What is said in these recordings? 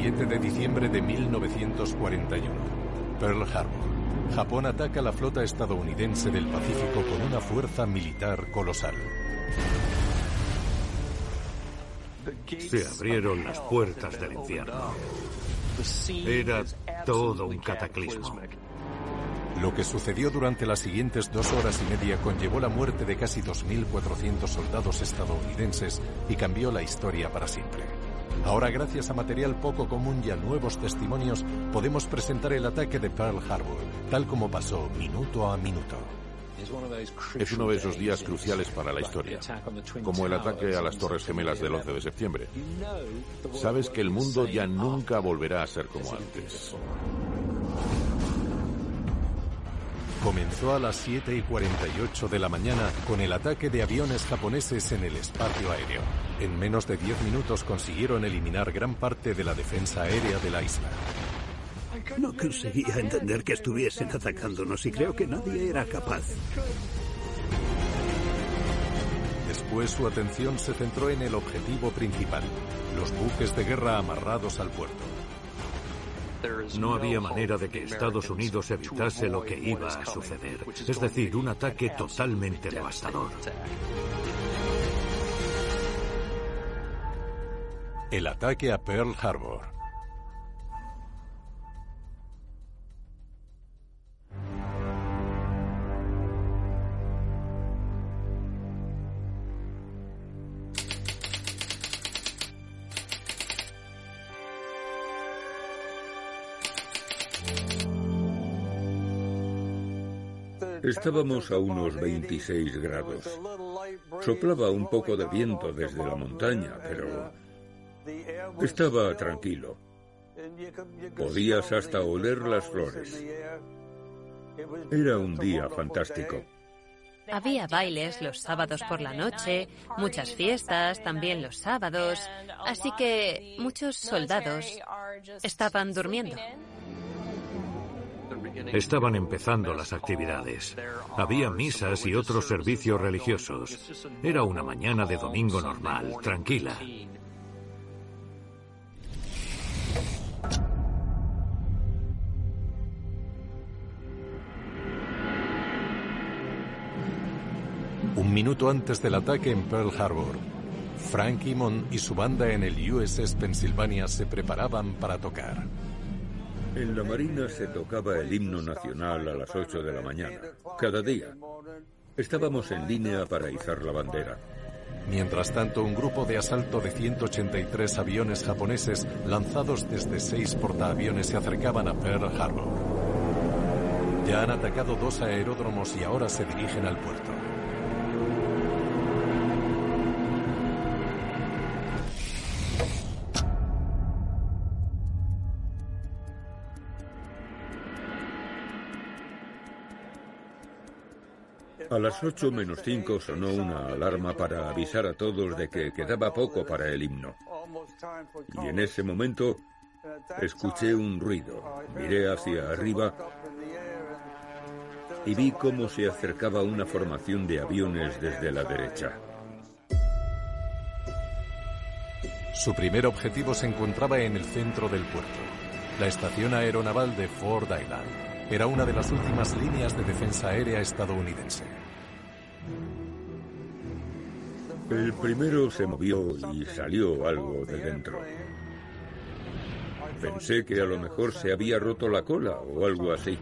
7 de diciembre de 1941. Pearl Harbor. Japón ataca la flota estadounidense del Pacífico con una fuerza militar colosal. Se abrieron las puertas del infierno. Era todo un cataclismo. Lo que sucedió durante las siguientes dos horas y media conllevó la muerte de casi 2.400 soldados estadounidenses y cambió la historia para siempre. Ahora, gracias a material poco común y a nuevos testimonios, podemos presentar el ataque de Pearl Harbor, tal como pasó minuto a minuto. Es uno de esos días cruciales para la historia, como el ataque a las Torres Gemelas del 11 de septiembre. Sabes que el mundo ya nunca volverá a ser como antes. Comenzó a las 7 y 48 de la mañana con el ataque de aviones japoneses en el espacio aéreo. En menos de 10 minutos consiguieron eliminar gran parte de la defensa aérea de la isla. No conseguía entender que estuviesen atacándonos y creo que nadie era capaz. Después su atención se centró en el objetivo principal, los buques de guerra amarrados al puerto. No había manera de que Estados Unidos evitase lo que iba a suceder, es decir, un ataque totalmente devastador. El ataque a Pearl Harbor. Estábamos a unos 26 grados. Soplaba un poco de viento desde la montaña, pero estaba tranquilo. Podías hasta oler las flores. Era un día fantástico. Había bailes los sábados por la noche, muchas fiestas también los sábados, así que muchos soldados estaban durmiendo. Estaban empezando las actividades. Había misas y otros servicios religiosos. Era una mañana de domingo normal, tranquila. Un minuto antes del ataque en Pearl Harbor, Frank Imon y su banda en el USS Pennsylvania se preparaban para tocar. En la Marina se tocaba el himno nacional a las 8 de la mañana, cada día. Estábamos en línea para izar la bandera. Mientras tanto, un grupo de asalto de 183 aviones japoneses lanzados desde seis portaaviones se acercaban a Pearl Harbor. Ya han atacado dos aeródromos y ahora se dirigen al puerto. A las 8 menos 5 sonó una alarma para avisar a todos de que quedaba poco para el himno. Y en ese momento escuché un ruido. Miré hacia arriba y vi cómo se acercaba una formación de aviones desde la derecha. Su primer objetivo se encontraba en el centro del puerto, la estación aeronaval de Ford Island. Era una de las últimas líneas de defensa aérea estadounidense. El primero se movió y salió algo de dentro. Pensé que a lo mejor se había roto la cola o algo así.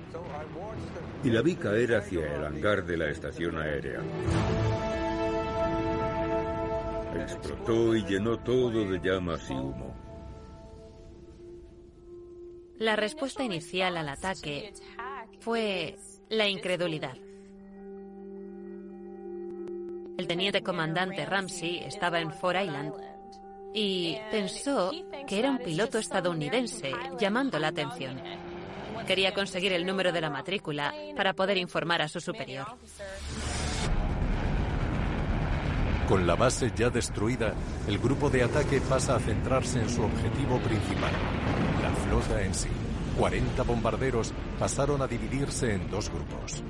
Y la vi caer hacia el hangar de la estación aérea. Explotó y llenó todo de llamas y humo. La respuesta inicial al ataque fue la incredulidad. El teniente comandante Ramsey estaba en Fort Island y pensó que era un piloto estadounidense llamando la atención. Quería conseguir el número de la matrícula para poder informar a su superior. Con la base ya destruida, el grupo de ataque pasa a centrarse en su objetivo principal, la flota en sí. 40 bombarderos pasaron a dividirse en dos grupos.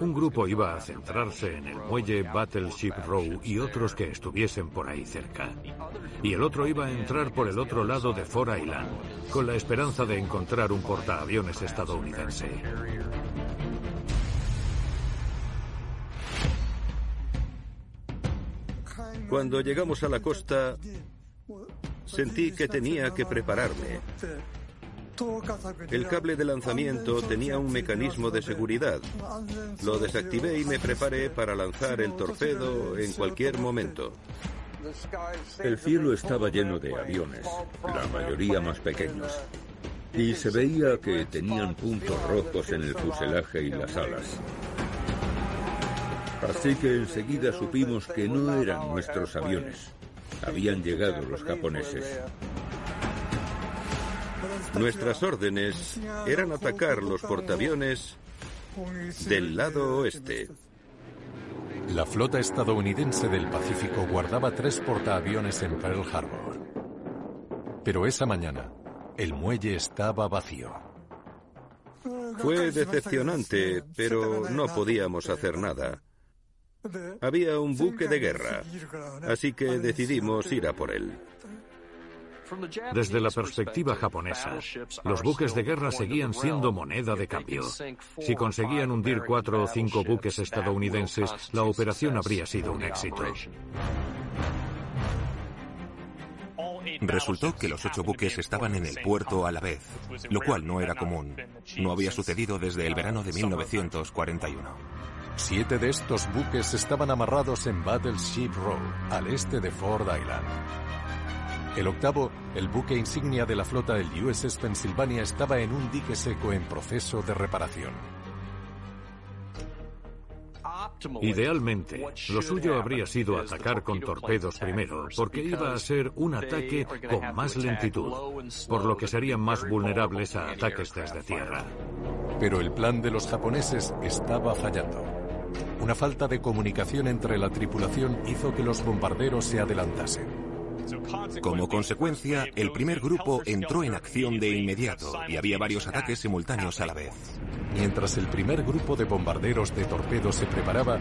Un grupo iba a centrarse en el muelle Battleship Row y otros que estuviesen por ahí cerca. Y el otro iba a entrar por el otro lado de Fort Island, con la esperanza de encontrar un portaaviones estadounidense. Cuando llegamos a la costa, sentí que tenía que prepararme. El cable de lanzamiento tenía un mecanismo de seguridad. Lo desactivé y me preparé para lanzar el torpedo en cualquier momento. El cielo estaba lleno de aviones, la mayoría más pequeños. Y se veía que tenían puntos rojos en el fuselaje y las alas. Así que enseguida supimos que no eran nuestros aviones. Habían llegado los japoneses. Nuestras órdenes eran atacar los portaaviones del lado oeste. La flota estadounidense del Pacífico guardaba tres portaaviones en Pearl Harbor. Pero esa mañana, el muelle estaba vacío. Fue decepcionante, pero no podíamos hacer nada. Había un buque de guerra, así que decidimos ir a por él. Desde la perspectiva japonesa, los buques de guerra seguían siendo moneda de cambio. Si conseguían hundir cuatro o cinco buques estadounidenses, la operación habría sido un éxito. Resultó que los ocho buques estaban en el puerto a la vez, lo cual no era común. No había sucedido desde el verano de 1941. Siete de estos buques estaban amarrados en Battleship Row, al este de Ford Island. El octavo, el buque insignia de la flota, el USS Pennsylvania, estaba en un dique seco en proceso de reparación. Idealmente, lo suyo habría sido atacar con torpedos primero, porque iba a ser un ataque con más lentitud, por lo que serían más vulnerables a ataques desde tierra. Pero el plan de los japoneses estaba fallando. Una falta de comunicación entre la tripulación hizo que los bombarderos se adelantasen. Como consecuencia, el primer grupo entró en acción de inmediato y había varios ataques simultáneos a la vez. Mientras el primer grupo de bombarderos de torpedos se preparaba,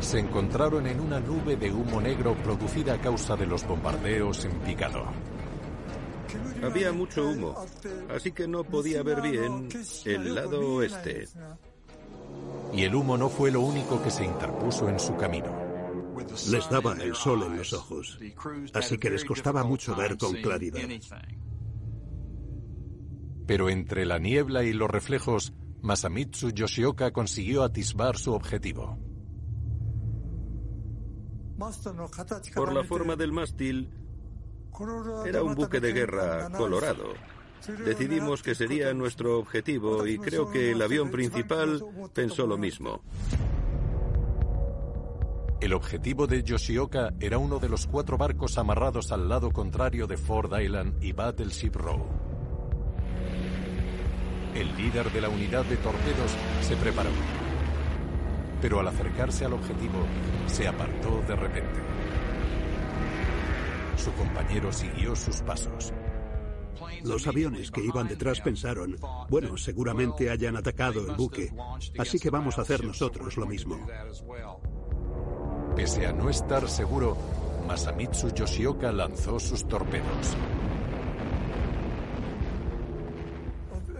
se encontraron en una nube de humo negro producida a causa de los bombardeos en picado. Había mucho humo, así que no podía ver bien el lado oeste. Y el humo no fue lo único que se interpuso en su camino. Les daba el sol en los ojos, así que les costaba mucho ver con claridad. Pero entre la niebla y los reflejos, Masamitsu Yoshioka consiguió atisbar su objetivo. Por la forma del mástil, era un buque de guerra colorado. Decidimos que sería nuestro objetivo y creo que el avión principal pensó lo mismo. El objetivo de Yoshioka era uno de los cuatro barcos amarrados al lado contrario de Ford Island y Battleship Row. El líder de la unidad de torpedos se preparó, pero al acercarse al objetivo se apartó de repente. Su compañero siguió sus pasos. Los aviones que iban detrás pensaron, bueno, seguramente hayan atacado el buque, así que vamos a hacer nosotros lo mismo. Pese a no estar seguro, Masamitsu Yoshioka lanzó sus torpedos.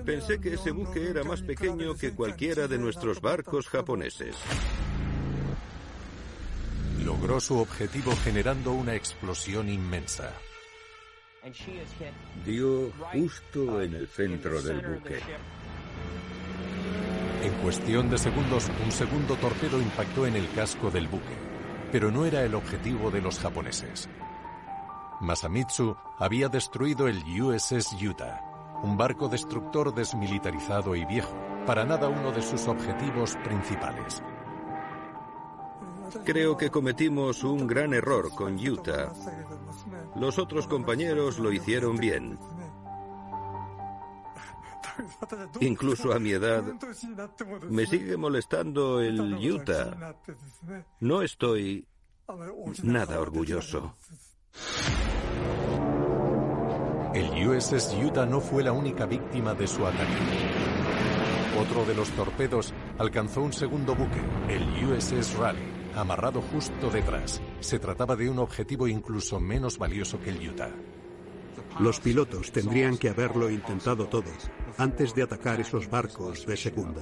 Pensé que ese buque era más pequeño que cualquiera de nuestros barcos japoneses. Logró su objetivo generando una explosión inmensa. Dio justo en el centro del buque. En cuestión de segundos, un segundo torpedo impactó en el casco del buque pero no era el objetivo de los japoneses. Masamitsu había destruido el USS Utah, un barco destructor desmilitarizado y viejo, para nada uno de sus objetivos principales. Creo que cometimos un gran error con Utah. Los otros compañeros lo hicieron bien. Incluso a mi edad me sigue molestando el Utah. No estoy nada orgulloso. El USS Utah no fue la única víctima de su ataque. Otro de los torpedos alcanzó un segundo buque, el USS Raleigh, amarrado justo detrás. Se trataba de un objetivo incluso menos valioso que el Utah. Los pilotos tendrían que haberlo intentado todo antes de atacar esos barcos de segunda.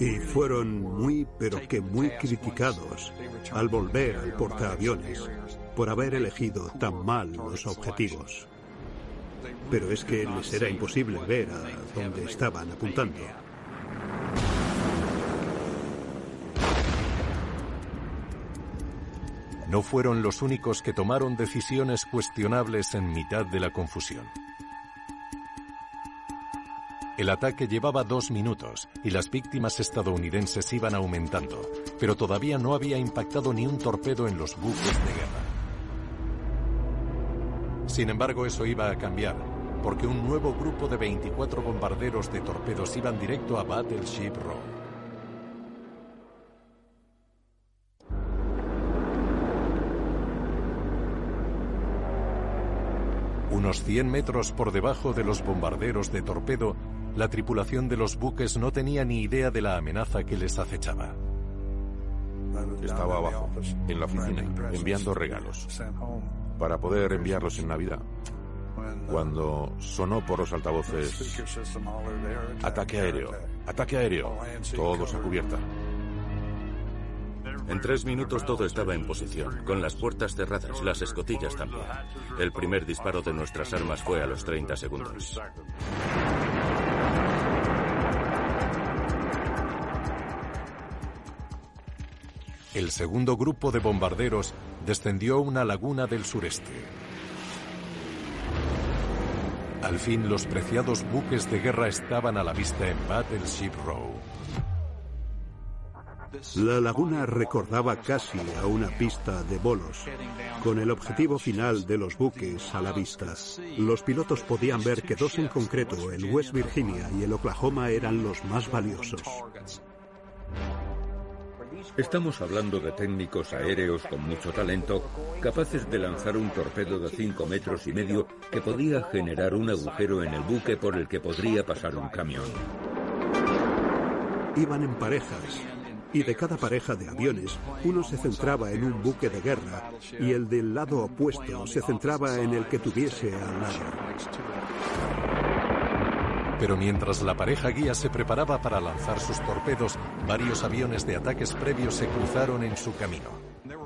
Y fueron muy, pero que muy criticados al volver al portaaviones por haber elegido tan mal los objetivos. Pero es que les era imposible ver a dónde estaban apuntando. No fueron los únicos que tomaron decisiones cuestionables en mitad de la confusión. El ataque llevaba dos minutos y las víctimas estadounidenses iban aumentando, pero todavía no había impactado ni un torpedo en los buques de guerra. Sin embargo, eso iba a cambiar, porque un nuevo grupo de 24 bombarderos de torpedos iban directo a Battleship Row. Unos 100 metros por debajo de los bombarderos de torpedo, la tripulación de los buques no tenía ni idea de la amenaza que les acechaba. Estaba abajo, en la oficina, enviando regalos, para poder enviarlos en Navidad. Cuando sonó por los altavoces, ataque aéreo, ataque aéreo, todos a cubierta. En tres minutos todo estaba en posición, con las puertas cerradas, las escotillas también. El primer disparo de nuestras armas fue a los 30 segundos. El segundo grupo de bombarderos descendió una laguna del sureste. Al fin los preciados buques de guerra estaban a la vista en Battleship Row. La laguna recordaba casi a una pista de bolos, con el objetivo final de los buques a la vista. Los pilotos podían ver que dos en concreto, el West Virginia y el Oklahoma, eran los más valiosos. Estamos hablando de técnicos aéreos con mucho talento, capaces de lanzar un torpedo de 5 metros y medio que podía generar un agujero en el buque por el que podría pasar un camión. Iban en parejas, y de cada pareja de aviones, uno se centraba en un buque de guerra y el del lado opuesto se centraba en el que tuviese al lado. Pero mientras la pareja guía se preparaba para lanzar sus torpedos, varios aviones de ataques previos se cruzaron en su camino.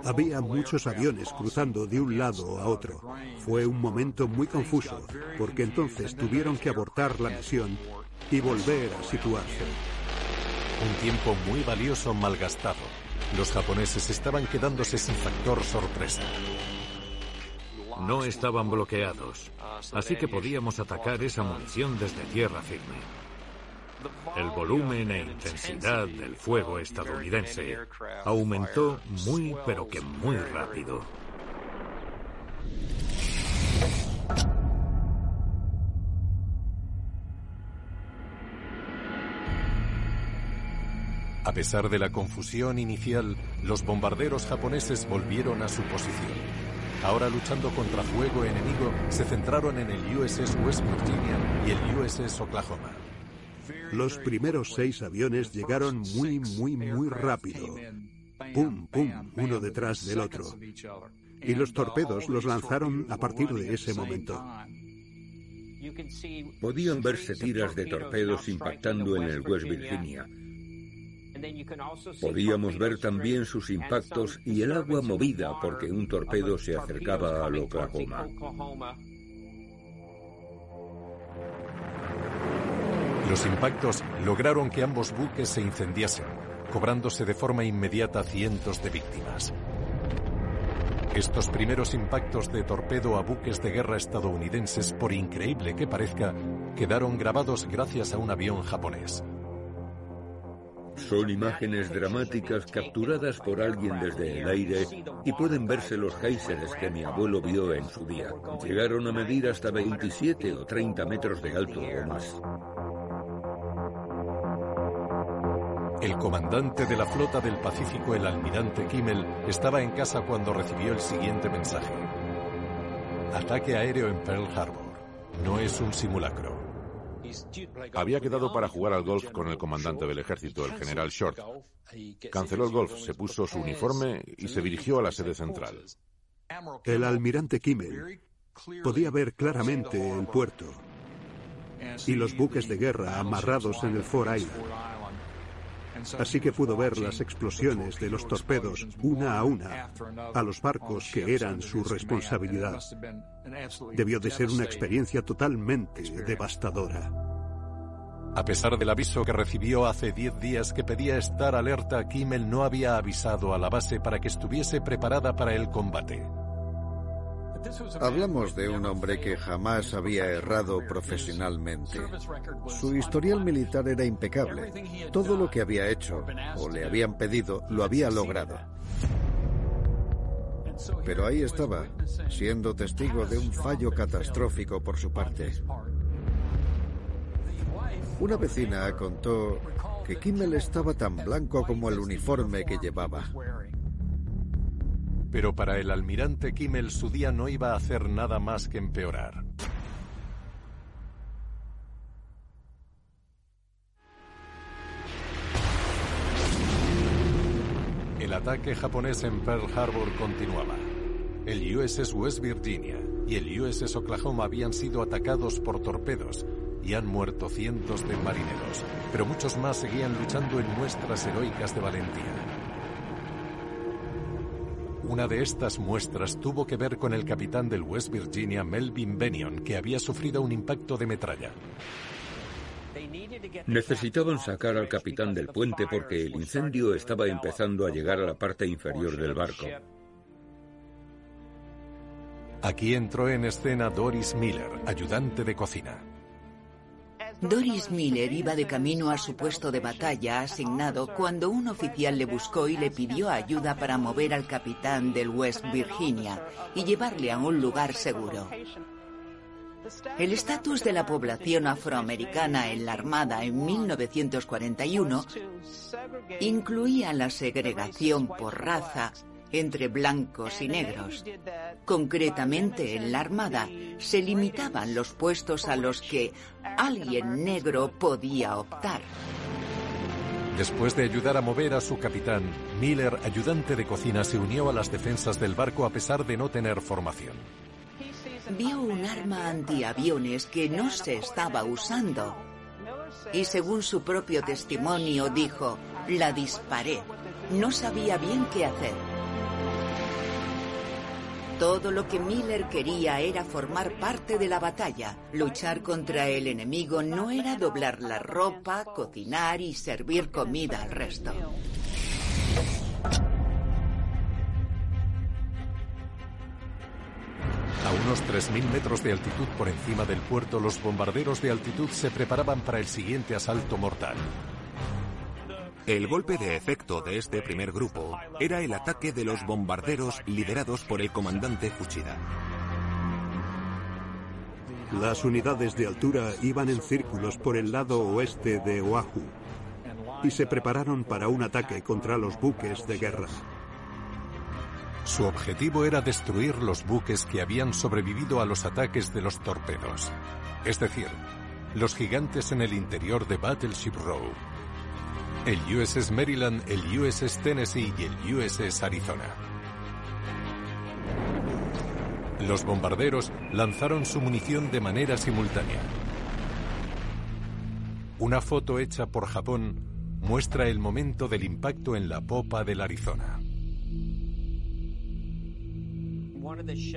Había muchos aviones cruzando de un lado a otro. Fue un momento muy confuso, porque entonces tuvieron que abortar la misión y volver a situarse. Un tiempo muy valioso malgastado. Los japoneses estaban quedándose sin factor sorpresa. No estaban bloqueados, así que podíamos atacar esa munición desde tierra firme. El volumen e intensidad del fuego estadounidense aumentó muy pero que muy rápido. A pesar de la confusión inicial, los bombarderos japoneses volvieron a su posición. Ahora luchando contra fuego enemigo, se centraron en el USS West Virginia y el USS Oklahoma. Los primeros seis aviones llegaron muy, muy, muy rápido. Pum, pum, uno detrás del otro. Y los torpedos los lanzaron a partir de ese momento. Podían verse tiras de torpedos impactando en el West Virginia Podíamos ver también sus impactos y el agua movida porque un torpedo se acercaba al Oklahoma. Los impactos lograron que ambos buques se incendiasen, cobrándose de forma inmediata cientos de víctimas. Estos primeros impactos de torpedo a buques de guerra estadounidenses, por increíble que parezca, quedaron grabados gracias a un avión japonés. Son imágenes dramáticas capturadas por alguien desde el aire y pueden verse los géiseres que mi abuelo vio en su día. Llegaron a medir hasta 27 o 30 metros de alto o más. El comandante de la flota del Pacífico, el almirante Kimmel, estaba en casa cuando recibió el siguiente mensaje. Ataque aéreo en Pearl Harbor. No es un simulacro. Había quedado para jugar al golf con el comandante del ejército, el general Short. Canceló el golf, se puso su uniforme y se dirigió a la sede central. El almirante Kimmel podía ver claramente el puerto y los buques de guerra amarrados en el Fort Island. Así que pudo ver las explosiones de los torpedos una a una a los barcos que eran su responsabilidad. Debió de ser una experiencia totalmente devastadora. A pesar del aviso que recibió hace 10 días que pedía estar alerta, Kimmel no había avisado a la base para que estuviese preparada para el combate. Hablamos de un hombre que jamás había errado profesionalmente. Su historial militar era impecable. Todo lo que había hecho o le habían pedido lo había logrado. Pero ahí estaba, siendo testigo de un fallo catastrófico por su parte. Una vecina contó que Kimmel estaba tan blanco como el uniforme que llevaba. Pero para el almirante Kimmel su día no iba a hacer nada más que empeorar. El ataque japonés en Pearl Harbor continuaba. El USS West Virginia y el USS Oklahoma habían sido atacados por torpedos y han muerto cientos de marineros, pero muchos más seguían luchando en muestras heroicas de valentía. Una de estas muestras tuvo que ver con el capitán del West Virginia, Melvin Benion, que había sufrido un impacto de metralla. Necesitaban sacar al capitán del puente porque el incendio estaba empezando a llegar a la parte inferior del barco. Aquí entró en escena Doris Miller, ayudante de cocina. Doris Miller iba de camino a su puesto de batalla asignado cuando un oficial le buscó y le pidió ayuda para mover al capitán del West Virginia y llevarle a un lugar seguro. El estatus de la población afroamericana en la Armada en 1941 incluía la segregación por raza entre blancos y negros. Concretamente en la Armada se limitaban los puestos a los que alguien negro podía optar. Después de ayudar a mover a su capitán, Miller, ayudante de cocina, se unió a las defensas del barco a pesar de no tener formación. Vio un arma antiaviones que no se estaba usando. Y según su propio testimonio dijo, la disparé. No sabía bien qué hacer. Todo lo que Miller quería era formar parte de la batalla. Luchar contra el enemigo no era doblar la ropa, cocinar y servir comida al resto. A unos 3.000 metros de altitud por encima del puerto, los bombarderos de altitud se preparaban para el siguiente asalto mortal. El golpe de efecto de este primer grupo era el ataque de los bombarderos liderados por el comandante Fuchida. Las unidades de altura iban en círculos por el lado oeste de Oahu y se prepararon para un ataque contra los buques de guerra. Su objetivo era destruir los buques que habían sobrevivido a los ataques de los torpedos, es decir, los gigantes en el interior de Battleship Row el USS Maryland, el USS Tennessee y el USS Arizona. Los bombarderos lanzaron su munición de manera simultánea. Una foto hecha por Japón muestra el momento del impacto en la popa del Arizona.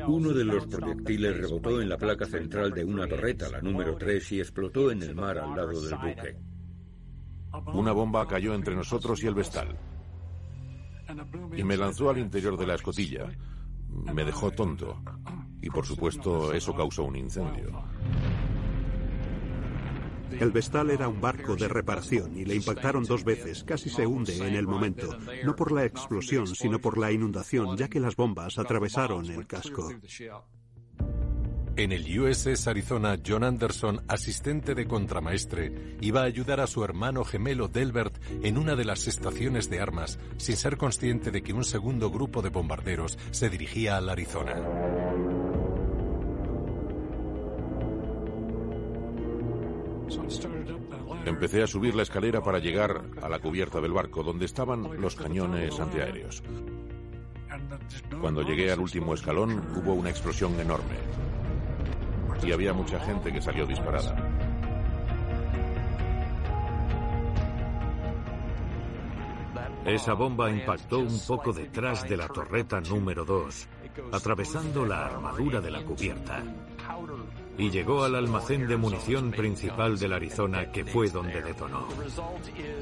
Uno de los proyectiles rebotó en la placa central de una torreta, la número 3, y explotó en el mar al lado del buque. Una bomba cayó entre nosotros y el vestal. Y me lanzó al interior de la escotilla. Me dejó tonto. Y por supuesto eso causó un incendio. El Vestal era un barco de reparación y le impactaron dos veces. Casi se hunde en el momento. No por la explosión, sino por la inundación, ya que las bombas atravesaron el casco. En el USS Arizona, John Anderson, asistente de contramaestre, iba a ayudar a su hermano gemelo Delbert en una de las estaciones de armas, sin ser consciente de que un segundo grupo de bombarderos se dirigía al Arizona. Empecé a subir la escalera para llegar a la cubierta del barco, donde estaban los cañones antiaéreos. Cuando llegué al último escalón, hubo una explosión enorme. Y había mucha gente que salió disparada. Esa bomba impactó un poco detrás de la torreta número 2, atravesando la armadura de la cubierta. Y llegó al almacén de munición principal del Arizona, que fue donde detonó.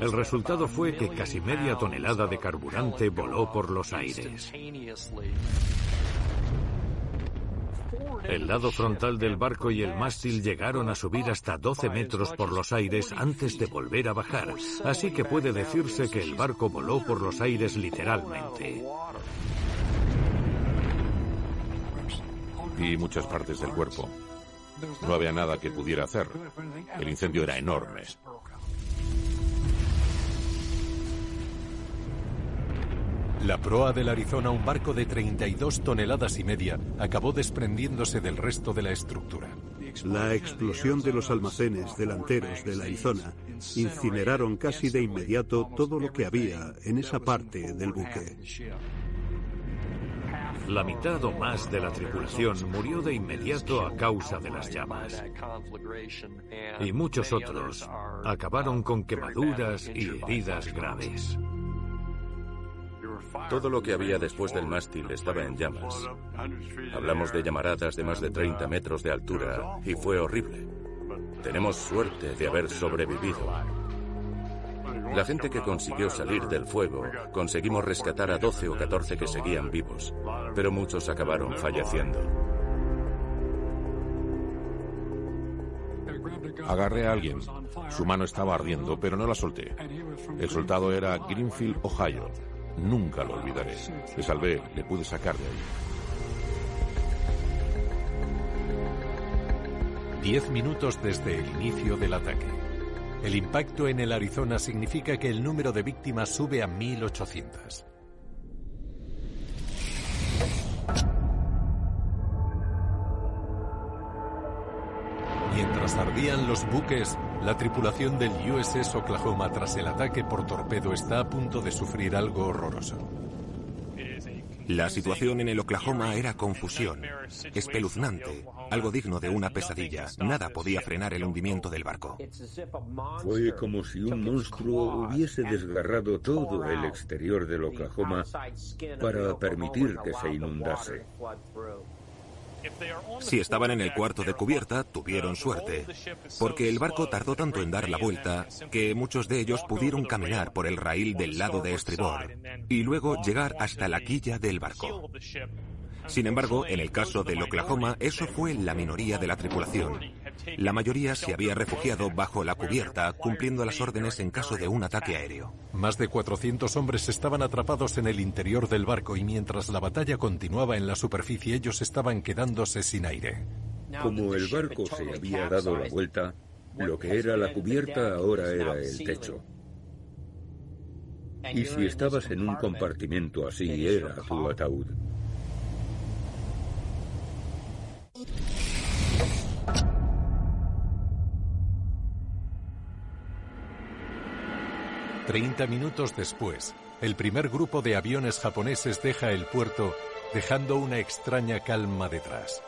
El resultado fue que casi media tonelada de carburante voló por los aires. El lado frontal del barco y el mástil llegaron a subir hasta 12 metros por los aires antes de volver a bajar, así que puede decirse que el barco voló por los aires literalmente. Y muchas partes del cuerpo. No había nada que pudiera hacer. El incendio era enorme. La proa del Arizona, un barco de 32 toneladas y media, acabó desprendiéndose del resto de la estructura. La explosión de los almacenes delanteros del Arizona incineraron casi de inmediato todo lo que había en esa parte del buque. La mitad o más de la tripulación murió de inmediato a causa de las llamas. Y muchos otros acabaron con quemaduras y heridas graves. Todo lo que había después del mástil estaba en llamas. Hablamos de llamaradas de más de 30 metros de altura y fue horrible. Tenemos suerte de haber sobrevivido. La gente que consiguió salir del fuego, conseguimos rescatar a 12 o 14 que seguían vivos, pero muchos acabaron falleciendo. Agarré a alguien. Su mano estaba ardiendo, pero no la solté. El soldado era Greenfield, Ohio. Nunca lo olvidaré. Le salvé, le pude sacar de ahí. Diez minutos desde el inicio del ataque. El impacto en el Arizona significa que el número de víctimas sube a 1.800. Mientras ardían los buques, la tripulación del USS Oklahoma tras el ataque por torpedo está a punto de sufrir algo horroroso. La situación en el Oklahoma era confusión, espeluznante, algo digno de una pesadilla. Nada podía frenar el hundimiento del barco. Fue como si un monstruo hubiese desgarrado todo el exterior del Oklahoma para permitir que se inundase. Si estaban en el cuarto de cubierta, tuvieron suerte, porque el barco tardó tanto en dar la vuelta que muchos de ellos pudieron caminar por el raíl del lado de estribor y luego llegar hasta la quilla del barco. Sin embargo, en el caso del Oklahoma, eso fue la minoría de la tripulación. La mayoría se había refugiado bajo la cubierta, cumpliendo las órdenes en caso de un ataque aéreo. Más de 400 hombres estaban atrapados en el interior del barco y mientras la batalla continuaba en la superficie, ellos estaban quedándose sin aire. Como el barco se había dado la vuelta, lo que era la cubierta ahora era el techo. Y si estabas en un compartimento así, era tu ataúd. Treinta minutos después, el primer grupo de aviones japoneses deja el puerto, dejando una extraña calma detrás.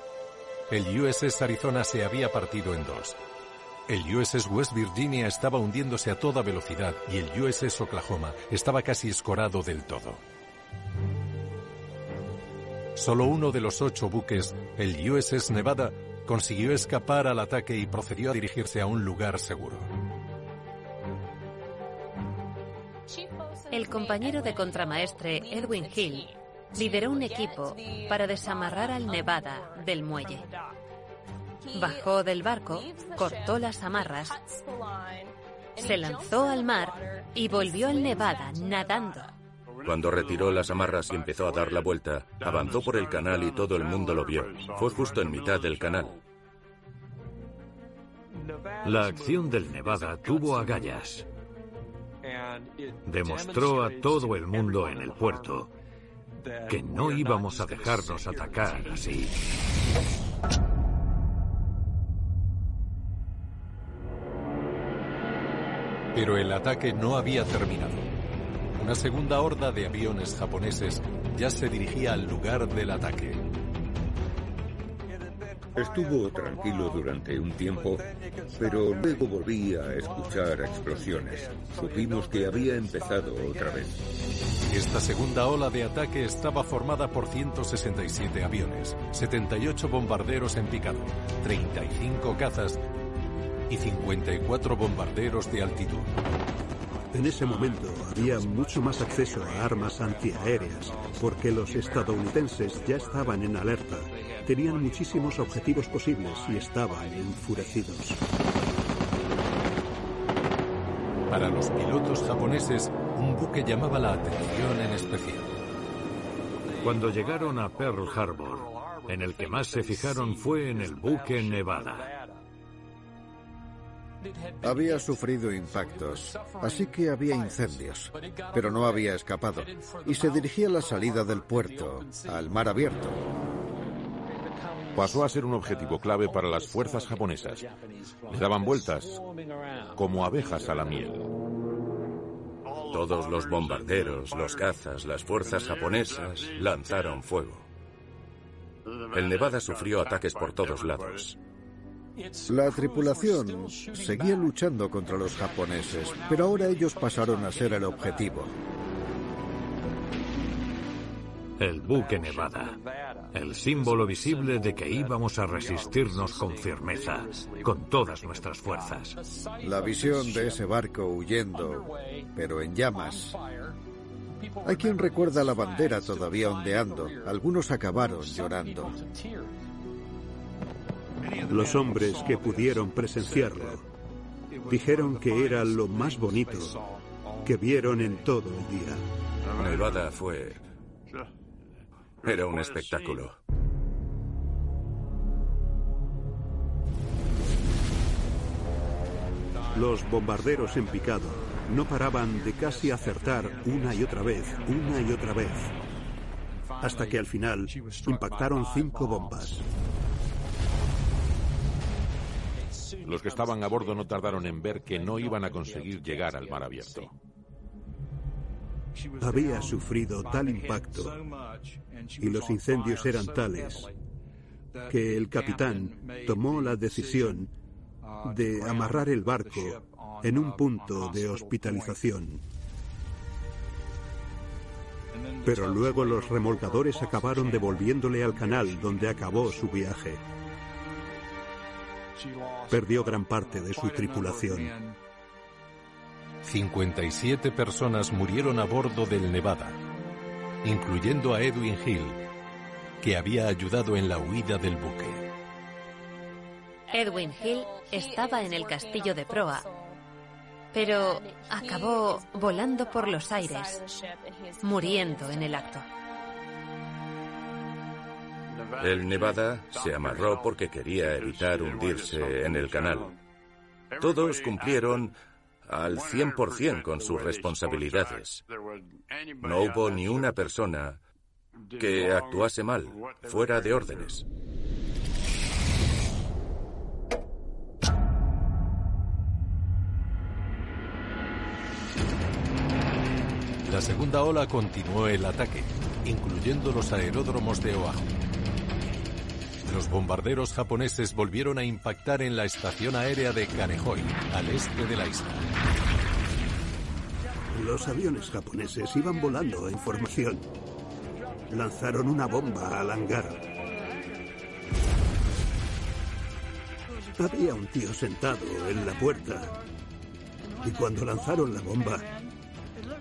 El USS Arizona se había partido en dos. El USS West Virginia estaba hundiéndose a toda velocidad y el USS Oklahoma estaba casi escorado del todo. Solo uno de los ocho buques, el USS Nevada, consiguió escapar al ataque y procedió a dirigirse a un lugar seguro. El compañero de contramaestre Edwin Hill lideró un equipo para desamarrar al Nevada del muelle. Bajó del barco, cortó las amarras, se lanzó al mar y volvió al Nevada nadando. Cuando retiró las amarras y empezó a dar la vuelta, avanzó por el canal y todo el mundo lo vio. Fue justo en mitad del canal. La acción del Nevada tuvo agallas. Demostró a todo el mundo en el puerto que no íbamos a dejarnos atacar así. Pero el ataque no había terminado. Una segunda horda de aviones japoneses ya se dirigía al lugar del ataque. Estuvo tranquilo durante un tiempo, pero luego volví a escuchar explosiones. Supimos que había empezado otra vez. Esta segunda ola de ataque estaba formada por 167 aviones, 78 bombarderos en picado, 35 cazas y 54 bombarderos de altitud. En ese momento había mucho más acceso a armas antiaéreas, porque los estadounidenses ya estaban en alerta, tenían muchísimos objetivos posibles y estaban enfurecidos. Para los pilotos japoneses, un buque llamaba la atención en especial. Cuando llegaron a Pearl Harbor, en el que más se fijaron fue en el buque Nevada. Había sufrido impactos, así que había incendios, pero no había escapado y se dirigía a la salida del puerto, al mar abierto. Pasó a ser un objetivo clave para las fuerzas japonesas. Le daban vueltas como abejas a la miel. Todos los bombarderos, los cazas, las fuerzas japonesas lanzaron fuego. El Nevada sufrió ataques por todos lados. La tripulación seguía luchando contra los japoneses, pero ahora ellos pasaron a ser el objetivo. El buque Nevada, el símbolo visible de que íbamos a resistirnos con firmeza, con todas nuestras fuerzas. La visión de ese barco huyendo, pero en llamas. Hay quien recuerda la bandera todavía ondeando. Algunos acabaron llorando. Los hombres que pudieron presenciarlo dijeron que era lo más bonito que vieron en todo el día. Nevada fue... Era un espectáculo. Los bombarderos en picado no paraban de casi acertar una y otra vez, una y otra vez, hasta que al final impactaron cinco bombas. Los que estaban a bordo no tardaron en ver que no iban a conseguir llegar al mar abierto. Había sufrido tal impacto y los incendios eran tales que el capitán tomó la decisión de amarrar el barco en un punto de hospitalización. Pero luego los remolcadores acabaron devolviéndole al canal donde acabó su viaje. Perdió gran parte de su tripulación. 57 personas murieron a bordo del Nevada, incluyendo a Edwin Hill, que había ayudado en la huida del buque. Edwin Hill estaba en el castillo de proa, pero acabó volando por los aires, muriendo en el acto. El Nevada se amarró porque quería evitar hundirse en el canal. Todos cumplieron al 100% con sus responsabilidades. No hubo ni una persona que actuase mal, fuera de órdenes. La segunda ola continuó el ataque, incluyendo los aeródromos de Oahu. Los bombarderos japoneses volvieron a impactar en la estación aérea de Kanehoi, al este de la isla. Los aviones japoneses iban volando en formación. Lanzaron una bomba al hangar. Había un tío sentado en la puerta. Y cuando lanzaron la bomba,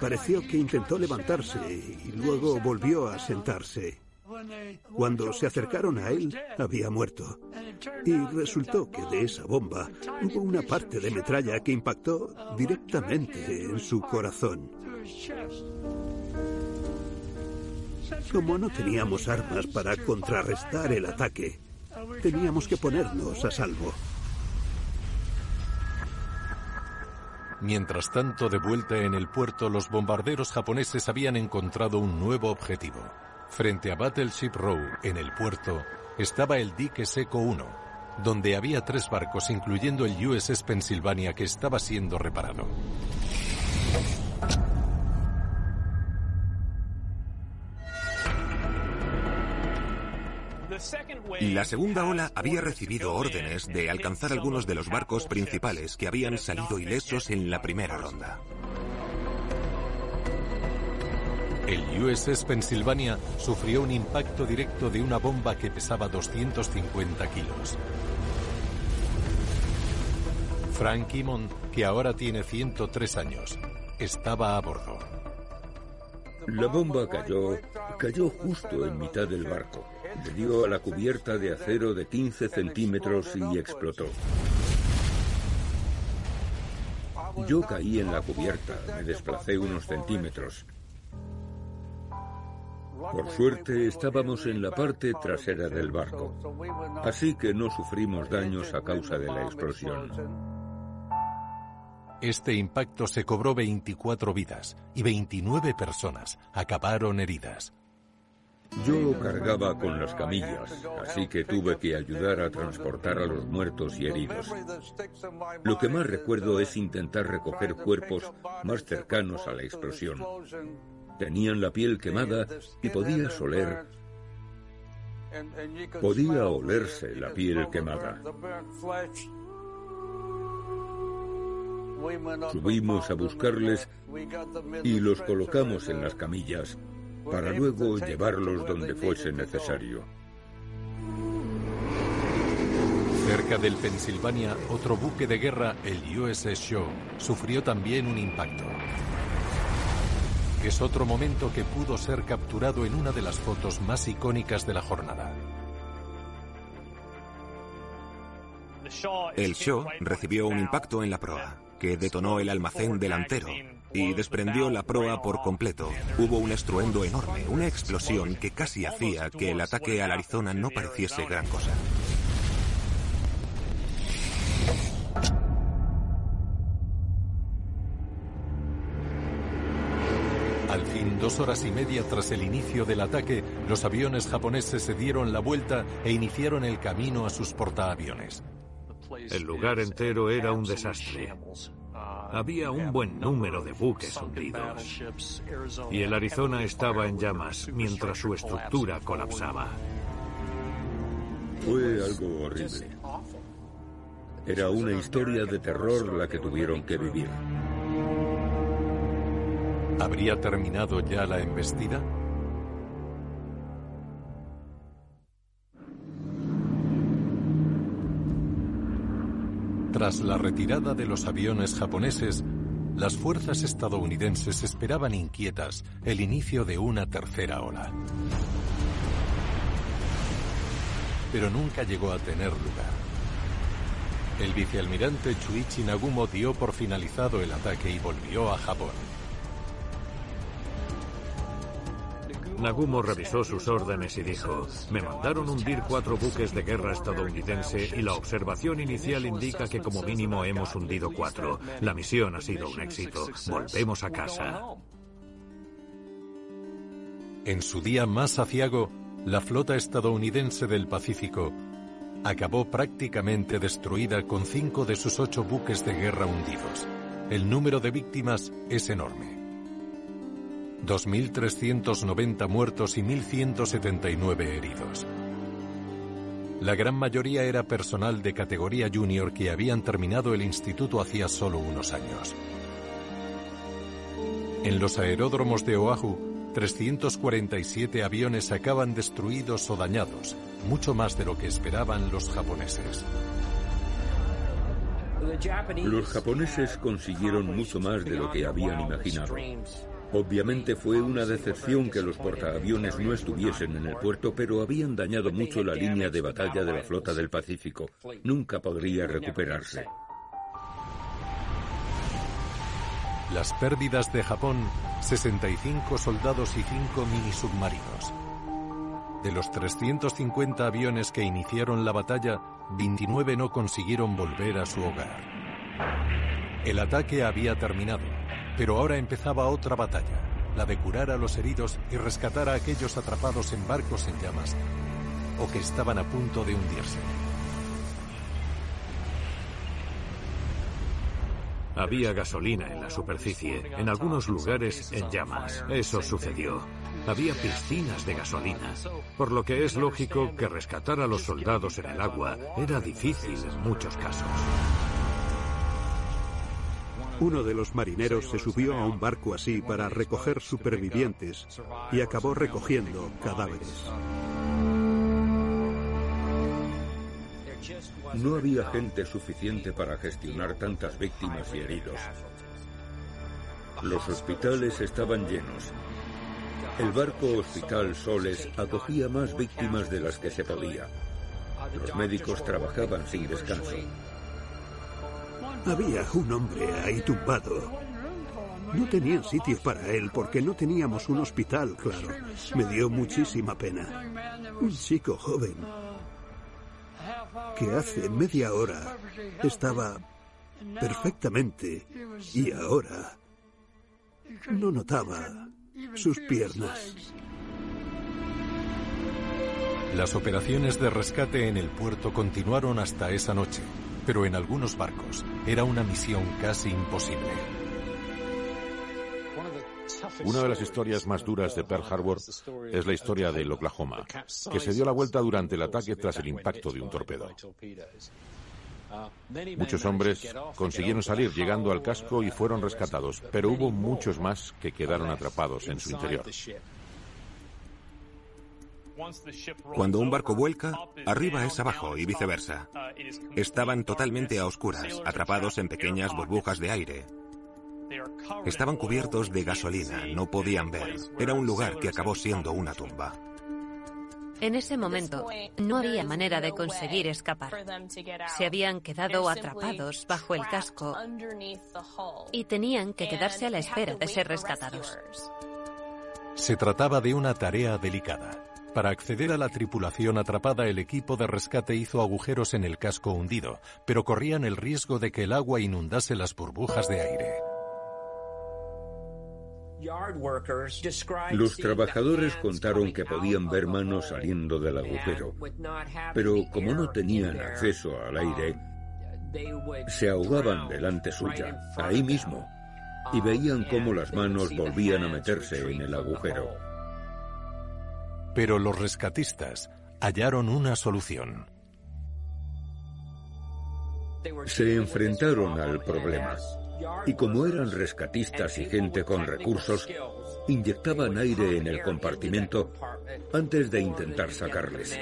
pareció que intentó levantarse y luego volvió a sentarse. Cuando se acercaron a él, había muerto. Y resultó que de esa bomba hubo una parte de metralla que impactó directamente en su corazón. Como no teníamos armas para contrarrestar el ataque, teníamos que ponernos a salvo. Mientras tanto, de vuelta en el puerto, los bombarderos japoneses habían encontrado un nuevo objetivo. Frente a Battleship Row, en el puerto, estaba el dique Seco 1, donde había tres barcos, incluyendo el USS Pennsylvania, que estaba siendo reparado. La segunda ola había recibido órdenes de alcanzar algunos de los barcos principales que habían salido ilesos en la primera ronda. El USS Pennsylvania sufrió un impacto directo de una bomba que pesaba 250 kilos. Frank Kimon, que ahora tiene 103 años, estaba a bordo. La bomba cayó, cayó justo en mitad del barco. Le dio a la cubierta de acero de 15 centímetros y explotó. Yo caí en la cubierta, me desplacé unos centímetros. Por suerte estábamos en la parte trasera del barco, así que no sufrimos daños a causa de la explosión. Este impacto se cobró 24 vidas y 29 personas acabaron heridas. Yo cargaba con las camillas, así que tuve que ayudar a transportar a los muertos y heridos. Lo que más recuerdo es intentar recoger cuerpos más cercanos a la explosión. Tenían la piel quemada y podías oler. Podía olerse la piel quemada. Subimos a buscarles y los colocamos en las camillas para luego llevarlos donde fuese necesario. Cerca del Pennsylvania, otro buque de guerra, el USS Shaw, sufrió también un impacto. Es otro momento que pudo ser capturado en una de las fotos más icónicas de la jornada. El Shaw recibió un impacto en la proa, que detonó el almacén delantero y desprendió la proa por completo. Hubo un estruendo enorme, una explosión que casi hacía que el ataque al Arizona no pareciese gran cosa. Dos horas y media tras el inicio del ataque, los aviones japoneses se dieron la vuelta e iniciaron el camino a sus portaaviones. El lugar entero era un desastre. Había un buen número de buques hundidos. Y el Arizona estaba en llamas mientras su estructura colapsaba. Fue algo horrible. Era una historia de terror la que tuvieron que vivir. ¿Habría terminado ya la embestida? Tras la retirada de los aviones japoneses, las fuerzas estadounidenses esperaban inquietas el inicio de una tercera ola. Pero nunca llegó a tener lugar. El vicealmirante Chuichi Nagumo dio por finalizado el ataque y volvió a Japón. Nagumo revisó sus órdenes y dijo, me mandaron hundir cuatro buques de guerra estadounidense y la observación inicial indica que como mínimo hemos hundido cuatro. La misión ha sido un éxito. Volvemos a casa. En su día más aciago, la flota estadounidense del Pacífico acabó prácticamente destruida con cinco de sus ocho buques de guerra hundidos. El número de víctimas es enorme. 2.390 muertos y 1.179 heridos. La gran mayoría era personal de categoría junior que habían terminado el instituto hacía solo unos años. En los aeródromos de Oahu, 347 aviones acaban destruidos o dañados, mucho más de lo que esperaban los japoneses. Los japoneses consiguieron mucho más de lo que habían imaginado. Obviamente fue una decepción que los portaaviones no estuviesen en el puerto, pero habían dañado mucho la línea de batalla de la flota del Pacífico. Nunca podría recuperarse. Las pérdidas de Japón, 65 soldados y 5 mini submarinos. De los 350 aviones que iniciaron la batalla, 29 no consiguieron volver a su hogar. El ataque había terminado, pero ahora empezaba otra batalla, la de curar a los heridos y rescatar a aquellos atrapados en barcos en llamas o que estaban a punto de hundirse. Había gasolina en la superficie, en algunos lugares en llamas. Eso sucedió. había piscinas de gasolina, por lo que es lógico que rescatar a los soldados en el agua era difícil en muchos casos. Uno de los marineros se subió a un barco así para recoger supervivientes y acabó recogiendo cadáveres. No había gente suficiente para gestionar tantas víctimas y heridos. Los hospitales estaban llenos. El barco Hospital Soles acogía más víctimas de las que se podía. Los médicos trabajaban sin descanso. Había un hombre ahí tumbado. No tenían sitio para él porque no teníamos un hospital, claro. Me dio muchísima pena. Un chico joven que hace media hora estaba perfectamente y ahora no notaba sus piernas. Las operaciones de rescate en el puerto continuaron hasta esa noche, pero en algunos barcos era una misión casi imposible. Una de las historias más duras de Pearl Harbor es la historia del Oklahoma, que se dio la vuelta durante el ataque tras el impacto de un torpedo. Muchos hombres consiguieron salir llegando al casco y fueron rescatados, pero hubo muchos más que quedaron atrapados en su interior. Cuando un barco vuelca, arriba es abajo y viceversa. Estaban totalmente a oscuras, atrapados en pequeñas burbujas de aire. Estaban cubiertos de gasolina, no podían ver. Era un lugar que acabó siendo una tumba. En ese momento no había manera de conseguir escapar. Se habían quedado atrapados bajo el casco y tenían que quedarse a la espera de ser rescatados. Se trataba de una tarea delicada. Para acceder a la tripulación atrapada, el equipo de rescate hizo agujeros en el casco hundido, pero corrían el riesgo de que el agua inundase las burbujas de aire. Los trabajadores contaron que podían ver manos saliendo del agujero, pero como no tenían acceso al aire, se ahogaban delante suya, ahí mismo, y veían cómo las manos volvían a meterse en el agujero. Pero los rescatistas hallaron una solución. Se enfrentaron al problema. Y como eran rescatistas y gente con recursos, inyectaban aire en el compartimento antes de intentar sacarles.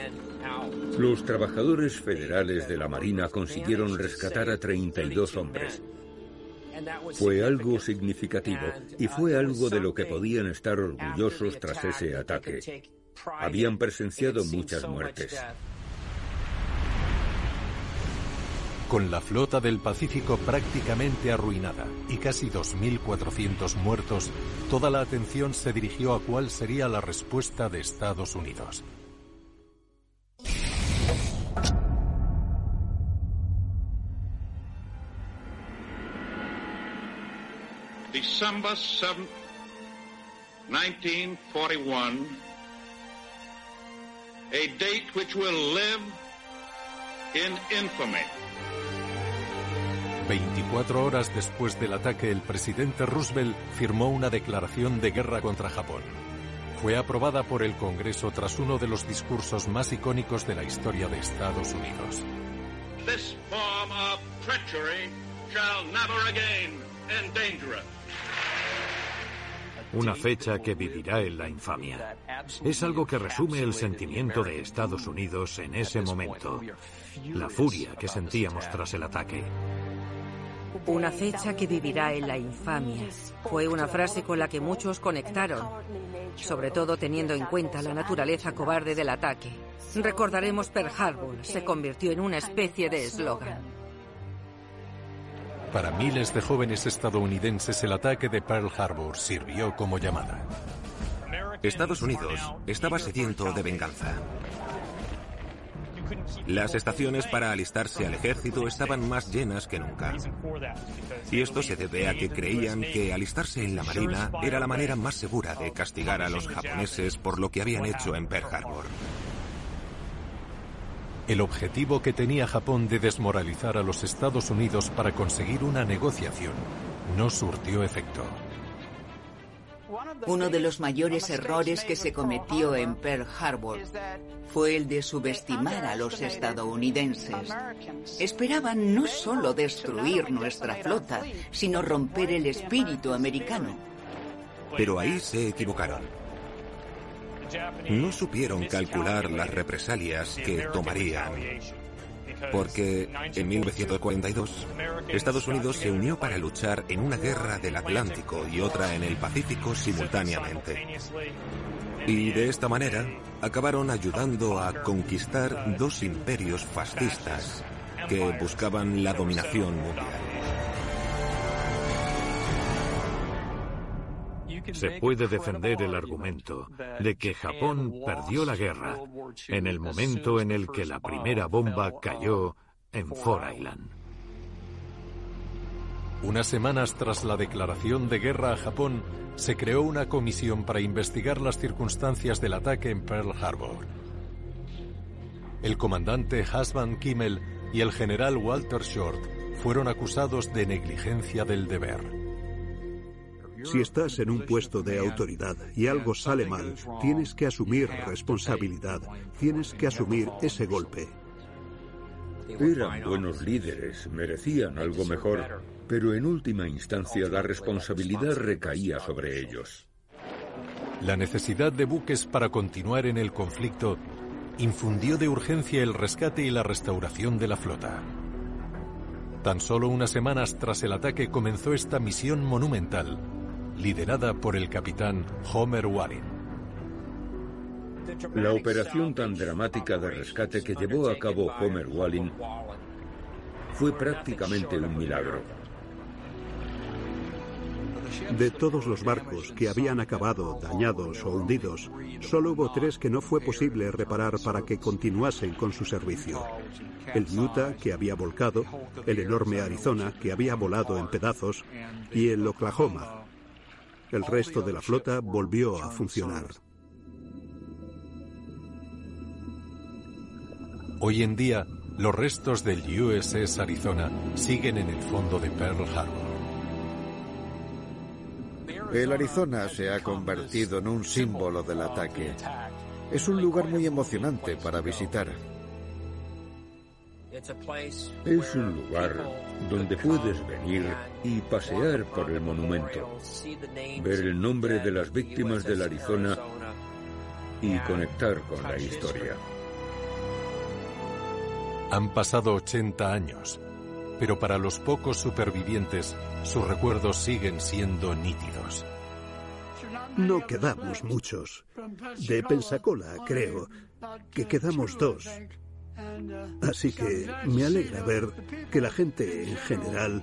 Los trabajadores federales de la Marina consiguieron rescatar a 32 hombres. Fue algo significativo y fue algo de lo que podían estar orgullosos tras ese ataque. Habían presenciado muchas muertes. Con la flota del Pacífico prácticamente arruinada y casi 2.400 muertos, toda la atención se dirigió a cuál sería la respuesta de Estados Unidos. December 7, 1941, a date which will live in infamy. 24 horas después del ataque, el presidente Roosevelt firmó una declaración de guerra contra Japón. Fue aprobada por el Congreso tras uno de los discursos más icónicos de la historia de Estados Unidos. This form of treachery shall never again endanger us. Una fecha que vivirá en la infamia. Es algo que resume el sentimiento de Estados Unidos en ese momento. La furia que sentíamos tras el ataque. Una fecha que vivirá en la infamia. Fue una frase con la que muchos conectaron, sobre todo teniendo en cuenta la naturaleza cobarde del ataque. Recordaremos Pearl Harbor, se convirtió en una especie de eslogan. Para miles de jóvenes estadounidenses el ataque de Pearl Harbor sirvió como llamada. Estados Unidos estaba sediento de venganza. Las estaciones para alistarse al ejército estaban más llenas que nunca. Y esto se debe a que creían que alistarse en la Marina era la manera más segura de castigar a los japoneses por lo que habían hecho en Pearl Harbor. El objetivo que tenía Japón de desmoralizar a los Estados Unidos para conseguir una negociación no surtió efecto. Uno de los mayores errores que se cometió en Pearl Harbor fue el de subestimar a los estadounidenses. Esperaban no solo destruir nuestra flota, sino romper el espíritu americano. Pero ahí se equivocaron. No supieron calcular las represalias que tomarían porque en 1942 Estados Unidos se unió para luchar en una guerra del Atlántico y otra en el Pacífico simultáneamente. Y de esta manera acabaron ayudando a conquistar dos imperios fascistas que buscaban la dominación mundial. Se puede defender el argumento de que Japón perdió la guerra en el momento en el que la primera bomba cayó en Fort Island. Unas semanas tras la declaración de guerra a Japón, se creó una comisión para investigar las circunstancias del ataque en Pearl Harbor. El comandante Hasban Kimmel y el general Walter Short fueron acusados de negligencia del deber. Si estás en un puesto de autoridad y algo sale mal, tienes que asumir responsabilidad, tienes que asumir ese golpe. Eran buenos líderes, merecían algo mejor, pero en última instancia la responsabilidad recaía sobre ellos. La necesidad de buques para continuar en el conflicto infundió de urgencia el rescate y la restauración de la flota. Tan solo unas semanas tras el ataque comenzó esta misión monumental liderada por el capitán Homer Warren. La operación tan dramática de rescate que llevó a cabo Homer Walling fue prácticamente un milagro. De todos los barcos que habían acabado dañados o hundidos, solo hubo tres que no fue posible reparar para que continuasen con su servicio. El Utah, que había volcado, el enorme Arizona, que había volado en pedazos, y el Oklahoma, el resto de la flota volvió a funcionar. Hoy en día, los restos del USS Arizona siguen en el fondo de Pearl Harbor. El Arizona se ha convertido en un símbolo del ataque. Es un lugar muy emocionante para visitar. Es un lugar donde puedes venir y pasear por el monumento, ver el nombre de las víctimas del Arizona y conectar con la historia. Han pasado 80 años, pero para los pocos supervivientes sus recuerdos siguen siendo nítidos. No quedamos muchos. De Pensacola, creo, que quedamos dos. Así que me alegra ver que la gente en general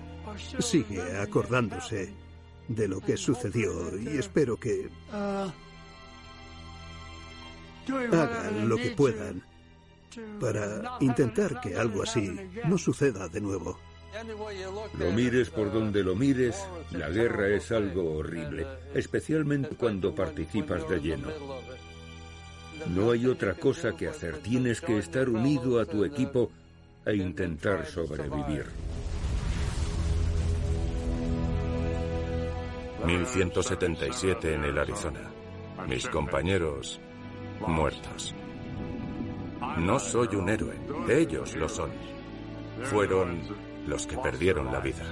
sigue acordándose de lo que sucedió y espero que hagan lo que puedan para intentar que algo así no suceda de nuevo. Lo mires por donde lo mires, la guerra es algo horrible, especialmente cuando participas de lleno. No hay otra cosa que hacer. Tienes que estar unido a tu equipo e intentar sobrevivir. 1177 en el Arizona. Mis compañeros muertos. No soy un héroe, ellos lo son. Fueron los que perdieron la vida.